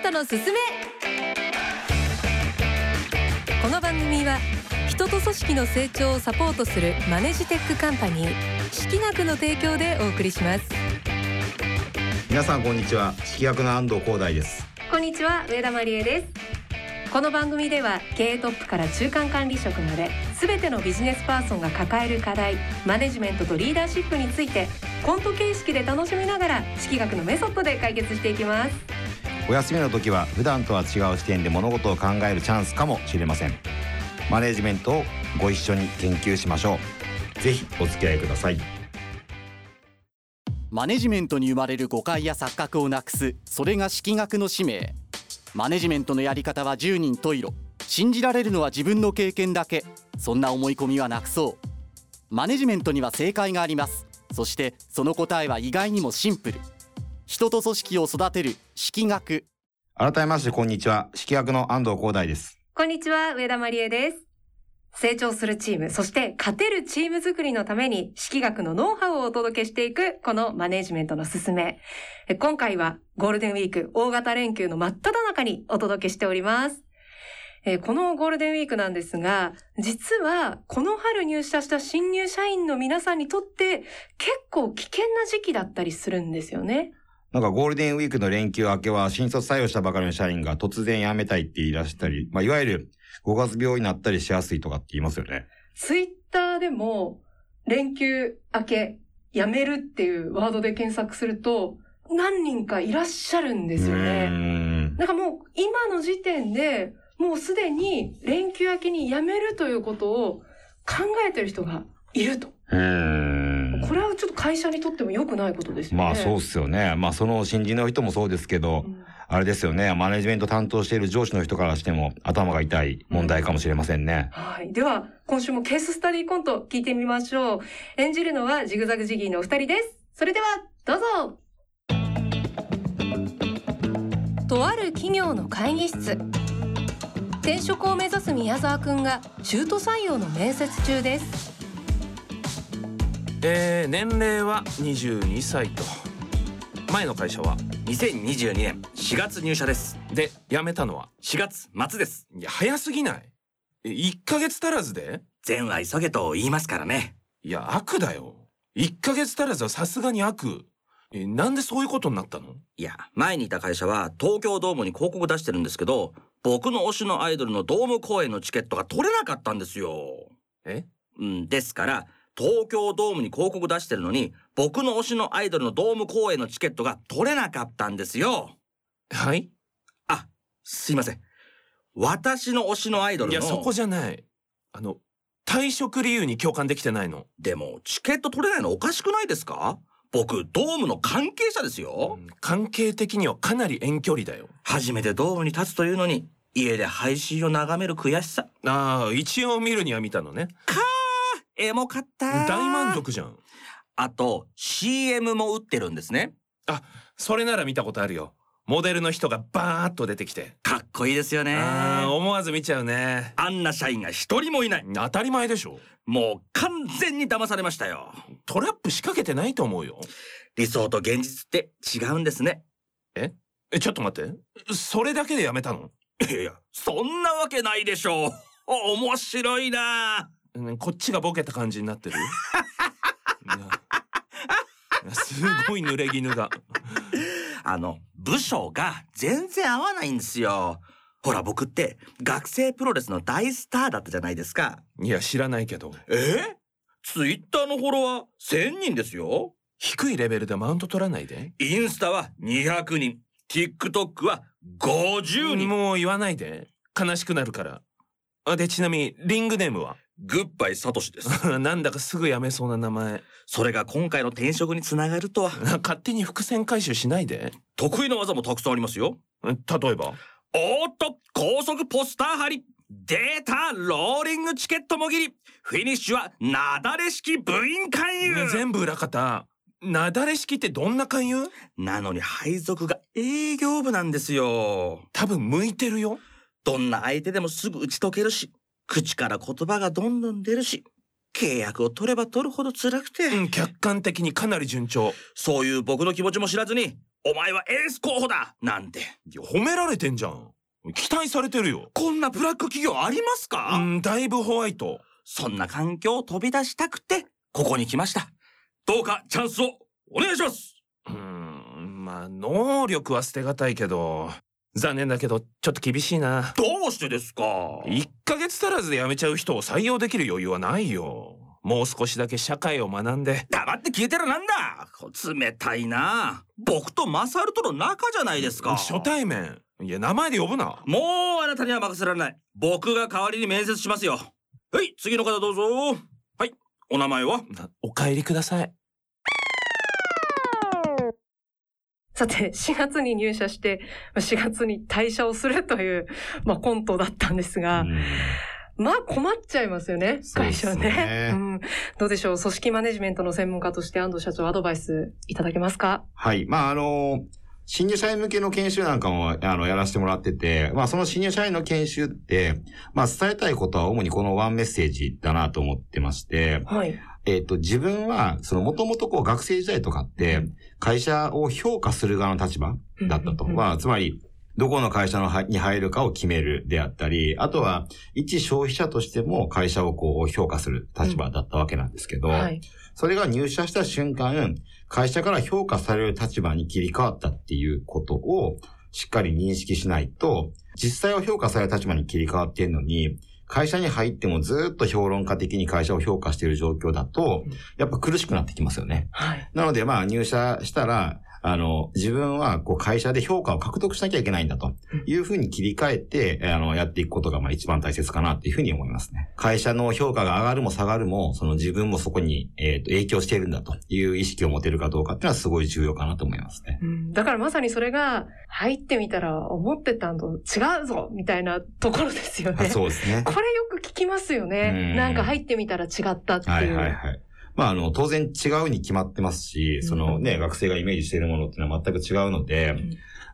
ントのすすめ。この番組は人と組織の成長をサポートするマネジテックカンパニー識学の提供でお送りします。皆さんこんにちは。識学の安藤光大です。こんにちは上田真理恵です。この番組では経営トップから中間管理職まで全てのビジネスパーソンが抱える課題マネジメントとリーダーシップについてコント形式で楽しみながら式学のメソッドで解決していきますお休みの時は普段とは違う視点で物事を考えるチャンスかもしれません。マネジメントをご一緒に研究しましょう。ぜひお付き合いください。マネジメントに生まれる誤解や錯覚をなくすそれが式学の使命。マネジメントのやり方は10人十色。信じられるのは自分の経験だけ。そんな思い込みはなくそう。マネジメントには正解があります。そしてその答えは意外にもシンプル。人と組織を育てる式学改めましてこんにちは式学の安藤光大ですこんにちは上田真理恵です成長するチーム、そして勝てるチーム作りのために、式学のノウハウをお届けしていく、このマネジメントのすすめ。今回はゴールデンウィーク大型連休の真っ只中にお届けしております。このゴールデンウィークなんですが、実はこの春入社した新入社員の皆さんにとって結構危険な時期だったりするんですよね。なんかゴールデンウィークの連休明けは新卒採用したばかりの社員が突然辞めたいって言い出したり、まあ、いわゆる5月病になったりしやすいとかって言いますよね。ツイッターでも、連休明け、辞めるっていうワードで検索すると、何人かいらっしゃるんですよね。なんかもう今の時点で、もうすでに連休明けに辞めるということを考えてる人がいると。これはちょっと会社にとっても良くないことですよね。まあそうっすよね。まあその新人の人もそうですけど、うんあれですよね、マネジメント担当している上司の人からしても頭が痛い問題かもしれませんね。うん、はい。では、今週もケーススタディコント聞いてみましょう。演じるのはジグザグジギーのお二人です。それでは、どうぞとある企業の会議室。転職を目指す宮沢くんが中途採用の面接中です。えー、年齢は22歳と。前の会社は2022年4月入社です。で辞めたのは4月末です。いや早すぎない。1ヶ月足らずで？善は急げと言いますからね。いや悪だよ。1ヶ月足らずはさすがに悪。えなんでそういうことになったの？いや前にいた会社は東京ドームに広告出してるんですけど僕の推しのアイドルのドーム公演のチケットが取れなかったんですよ。え？うんですから東京ドームに広告出してるのに、僕の推しのアイドルのドーム公演のチケットが取れなかったんですよ。はい？あ、すいません。私の推しのアイドルの。いや、そこじゃない。あの、退職理由に共感できてないの。でも、チケット取れないのおかしくないですか？僕、ドームの関係者ですよ、うん、関係的にはかなり遠距離だよ。初めてドームに立つというのに、家で配信を眺める悔しさ。ああ、一応見るには見たのね。かーエモかった大満足じゃん。あと、CM も打ってるんですね。あ、それなら見たことあるよ。モデルの人がバーッと出てきて。かっこいいですよね。思わず見ちゃうね。あんな社員が一人もいない。当たり前でしょ。もう完全に騙されましたよ。トラップ仕掛けてないと思うよ。理想と現実って違うんですね。え？え、ちょっと待って。それだけでやめたの？いやいや、そんなわけないでしょう。面白いなこっちがボケた感じになってる？すごい濡れ衣が。あの部署が全然合わないんですよ。ほら僕って学生プロレスの大スターだったじゃないですか。いや知らないけど。え？ツイッターのフォロワー1000人ですよ。低いレベルでマウント取らないで。インスタは200人 TikTok は50人もう言わないで。悲しくなるから。あでちなみにリングネームは？グッバイサトシです。なんだかすぐ辞めそうな名前。それが今回の転職につながるとは。勝手に伏線回収しないで。得意な技もたくさんありますよ。例えば？おっと高速ポスター貼りデータローリングチケットもぎりフィニッシュはなだれ式部員勧誘全部裏方。なだれ式ってどんな勧誘？なのに配属が営業部なんですよ。多分向いてるよ。どんな相手でもすぐ打ち解けるし、口から言葉がどんどん出るし、契約を取れば取るほど辛くて、うん、客観的にかなり順調。そういう僕の気持ちも知らずに、お前はエース候補だなんて。いや褒められてんじゃん。期待されてるよ。こんなブラック企業ありますか、うん、だいぶホワイト。そんな環境を飛び出したくて、ここに来ました。どうかチャンスをお願いしますうーん、まあ、能力は捨てがたいけど、残念だけど、ちょっと厳しいな。どうしてですか？1ヶ月足らずで辞めちゃう人を採用できる余裕はないよ。もう少しだけ社会を学んで。黙って聞いてるなんだ冷たいな僕とマサルとの仲じゃないですか初対面。いや、名前で呼ぶな。もうあなたには任せられない僕が代わりに面接しますよはい次の方どうぞはいお名前は？なお帰りください。さて、4月に入社して、4月に退社をするという、まあコントだったんですが、うんまあ困っちゃいますよね、そうですね会社ね。うん。どうでしょう、組織マネジメントの専門家として安藤社長アドバイスいただけますか？はい。まあ、あの、新入社員向けの研修なんかも、あの、やらせてもらってて、まあ、その新入社員の研修って、まあ、伝えたいことは主にこのワンメッセージだなと思ってまして、はい。えっ、と、自分は、その、もともとこう、学生時代とかって、会社を評価する側の立場だったと。うんうんうんまあ、つまり、どこの会社のはに入るかを決めるであったり、あとは、一消費者としても会社をこう、評価する立場だったわけなんですけど、はい。それが入社した瞬間、会社から評価される立場に切り替わったっていうことをしっかり認識しないと、実際は評価される立場に切り替わっているのに、会社に入ってもずっと評論家的に会社を評価している状況だとうん、やっぱ苦しくなってきますよね。はい。なのでまあ入社したら、あの、自分はこう会社で評価を獲得しなきゃいけないんだというふうに切り替えて、あの、やっていくことがまあ一番大切かなっていうふうに思いますね。会社の評価が上がるも下がるも、その自分もそこに、えーと影響しているんだという意識を持てるかどうかっていうのはすごい重要かなと思いますね。うん、だからまさにそれが入ってみたら思ってたのと違うぞみたいなところですよあね。そうですね。これよく聞きますよね。うんなんか入ってみたら違ったっていう。はいはいはい。まあ、あの、当然違うに決まってますし、そのね、学生がイメージしているものっていうのは全く違うので、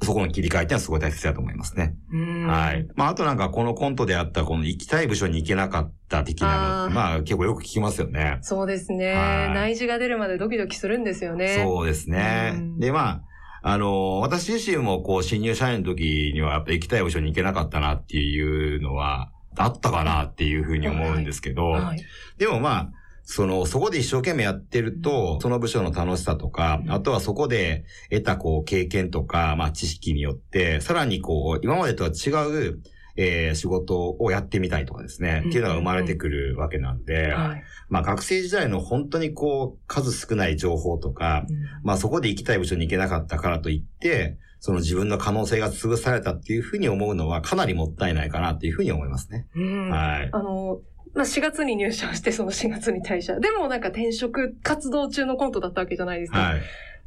そこの切り替えっていうのはすごい大切だと思いますね。うんはい。まあ、あとなんかこのコントであったこの行きたい部署に行けなかった的なの、まあ結構よく聞きますよね。そうですね。はい内示が出るまでドキドキするんですよね。そうですねうん。で、まあ、あの、私自身もこう新入社員の時にはやっぱ行きたい部署に行けなかったなっていうのはあったかなっていうふうに思うんですけど、はい。でもまあ、その、そこで一生懸命やってると、その部署の楽しさとかう、ん。あとはそこで得たこう経験とか、まあ知識によって、さらにこう、今までとは違う、えー仕事をやってみたいとかですね、うん。っていうのが生まれてくるわけなんで、はい。まあ学生時代の本当にこう、数少ない情報とか、まあそこで行きたい部署に行けなかったからといって、その自分の可能性が潰されたっていうふうに思うのはかなりもったいないかなっていうふうに思いますね。うんはい。あの、まあ、4月に入社して、その4月に退社。でもなんか転職活動中のコントだったわけじゃないですか。はい。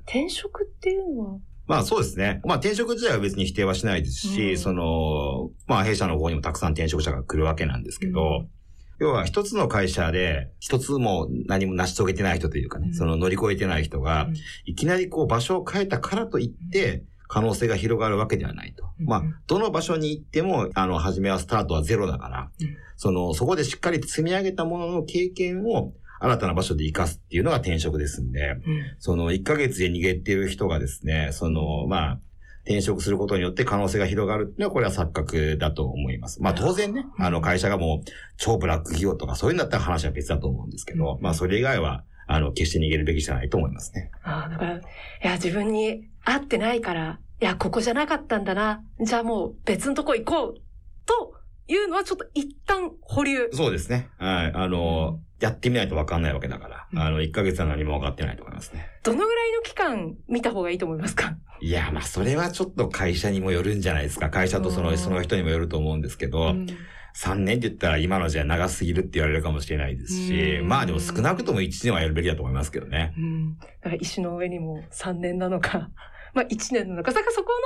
転職っていうのは、まあそうですね。まあ転職自体は別に否定はしないですし、うんその、まあ弊社の方にもたくさん転職者が来るわけなんですけど、うん要は一つの会社で、一つも何も成し遂げてない人というかね、うんその乗り越えてない人が、うんいきなりこう場所を変えたからといって、可能性が広がるわけではないと。うんまあ、どの場所に行っても、あの、初めはスタートはゼロだから、うんその、そこでしっかり積み上げたものの経験を、新たな場所で活かすっていうのが転職ですんで、その1ヶ月で逃げてる人がですね、その、まあ、転職することによって可能性が広がるっていうのは、これは錯覚だと思います。まあ当然ね、あの会社がもう超ブラック企業とかそういうんだったら話は別だと思うんですけど、うんまあそれ以外は、あの、決して逃げるべきじゃないと思いますね。ああ、だから、いや、自分に合ってないから、いや、ここじゃなかったんだな。じゃあもう別のとこ行こう。というのはちょっと一旦保留。そうですね。はい。あの、やってみないと分かんないわけだから、うんあの、1ヶ月は何も分かってないと思いますね。どのぐらいの期間見た方がいいと思いますか？いや、まあそれはちょっと会社にもよるんじゃないですか。会社とその、うんその人にもよると思うんですけど、うん3年って言ったら今のじゃ長すぎるって言われるかもしれないですし、うんまあでも少なくとも1年はやるべきだと思いますけどね。うん。だから石の上にも3年なのか、まあ1年なのか、だからそこの部分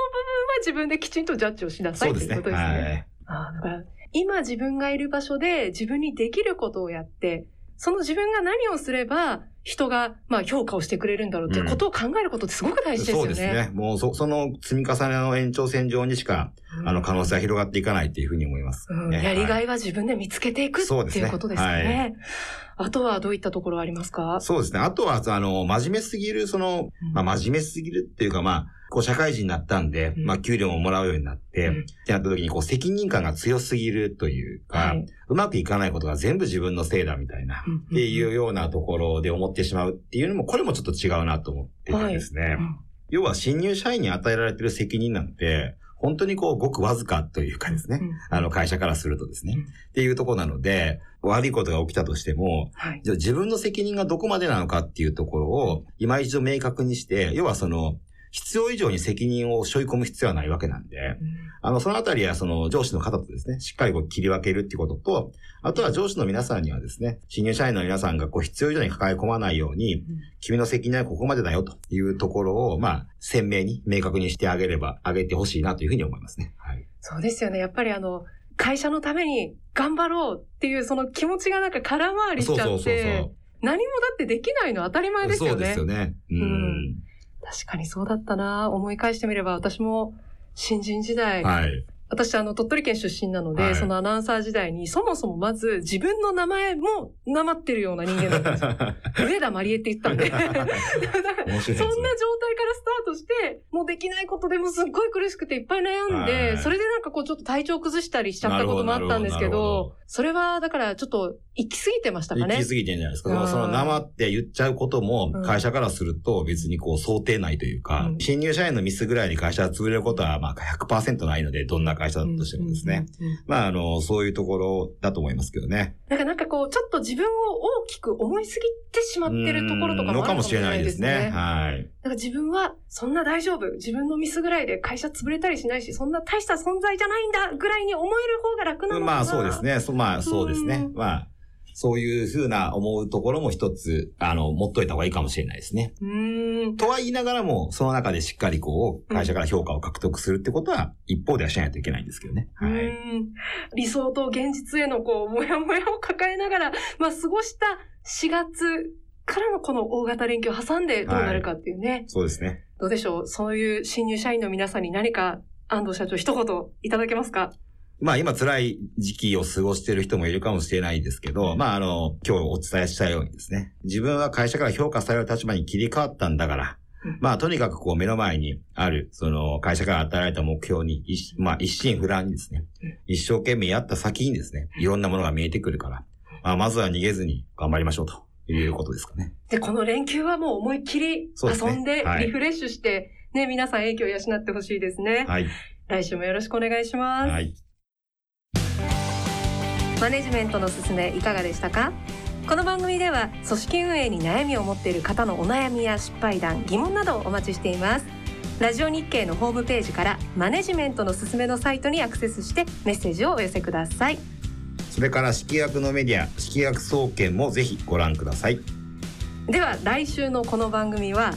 は自分できちんとジャッジをしなさ。いうということですね。はい。だから今自分がいる場所で自分にできることをやって、その自分が何をすれば人がまあ評価をしてくれるんだろうっていうことを考えることってすごく大事ですよね。そうですね。もうそ、その積み重ねの延長線上にしか、うんあの、可能性は広がっていかないっていうふうに思います、うんね。やりがはいは自分で見つけていくっていうことですよね。あとはどういったところありますか？そうですね。あとは、あの、真面目すぎる、その、まあ、真面目すぎるっていうか、まあ、こう社会人になったんで、うんまあ給料ももらうようになって、うんってなった時にこう責任感が強すぎるというか、はいうまくいかないことが全部自分のせいだみたいな、うんっていうようなところで思ってしまうっていうのも、これもちょっと違うなと思っててですね。うん要は新入社員に与えられている責任なんて、本当にこう、ごくわずかというかですね。うんあの会社からするとですね。うんっていうところなので、悪いことが起きたとしても、はい。じゃあ自分の責任がどこまでなのかっていうところを、今一度明確にして、要はその、必要以上に責任を背負い込む必要はないわけなんで、あの、そのあたりはその上司の方とですね、しっかりこう切り分けるっていうことと、あとは上司の皆さんにはですね、新入社員の皆さんがこう必要以上に抱え込まないように、君の責任はここまでだよというところを、まあ、鮮明に明確にしてあげれば、あげてほしいなというふうに思いますね。はい。そうですよね。やっぱりあの、会社のために頑張ろうっていうその気持ちがなんか空回りしちゃって、何もだってできないの当たり前ですよね。そうですよね。ううんん。確かにそうだったな思い返してみれば私も新人時代、はい。私あの鳥取県出身なので、はいそのアナウンサー時代にそもそもまず自分の名前もなまってるような人間だったんですよ。上田まりえって言ったんで。そんな状態からスタートして、もうできないことでもすっごい苦しくていっぱい悩んで、はいそれでなんかこうちょっと体調崩したりしちゃったこともあったんですけどどど、それはだからちょっと行き過ぎてましたかね行き。過ぎてんじゃないですか。うんその生って言っちゃうこともうん、会社からすると別にこう想定内というか、うん新入社員のミスぐらいで会社が潰れることはまあ100%ないので、どんな会社だとしてもですね。まああの、そういうところだと思いますけどね。なんかなんかこう、ちょっと自分を大きく思いすぎてしまってるところとかもあるのかもしれなないいですね。ね。はい。だから自分はそんな大丈夫。自分のミスぐらいで会社潰れたりしないし、そんな大した存在じゃないんだぐらいに思える方が楽なのかな。まあそうです。ね。そまあそうですねう。んまあ、そういうふうな思うところも一つ、あの、持っといた方がいいかもしれないですね。うーん。とは言いながらも、その中でしっかりこう、会社から評価を獲得するってことは、一方ではしないといけないんですけどね。はい。理想と現実へのこう、もやもやを抱えながら、まあ過ごした4月からのこの大型連休を挟んでどうなるかっていうね。そうですね。どうでしょう？そういう新入社員の皆さんに何か安藤社長一言いただけますか？まあ今辛い時期を過ごしている人もいるかもしれないですけど、まああの、今日お伝えしたようにですね、自分は会社から評価される立場に切り替わったんだからうん、まあとにかくこう目の前にある、その会社から与えられた目標に、一まあ一心不乱にですねうん、一生懸命やった先にですね、いろんなものが見えてくるから、まあまずは逃げずに頑張りましょうということですかね。で、この連休はもう思いっきり遊んではいリフレッシュして、ね、皆さん影響を養ってほしいですね。はい。来週もよろしくお願いします。はい。マネジメントのすすめいかがでしたか？この番組では組織運営に悩みを持っている方のお悩みや失敗談疑問などをお待ちしています。ラジオ日経のホームページからマネジメントのすすめのサイトにアクセスしてメッセージをお寄せください。それから、式学のメディア、式学総研もぜひご覧ください。では来週のこの番組は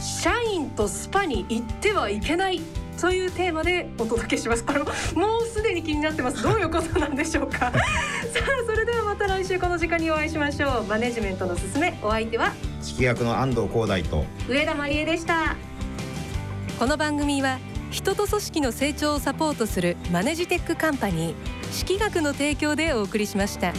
社員とスパに行ってはいけないというテーマでお届けします。これももうすでに気になってます。どういうことなんでしょうか。さあそれではまた来週この時間にお会いしましょう。マネジメントのすすめ。お相手は？式学の安藤光大と、上田まりえでした。この番組は人と組織の成長をサポートするマネジテックカンパニー。識学の提供でお送りしました。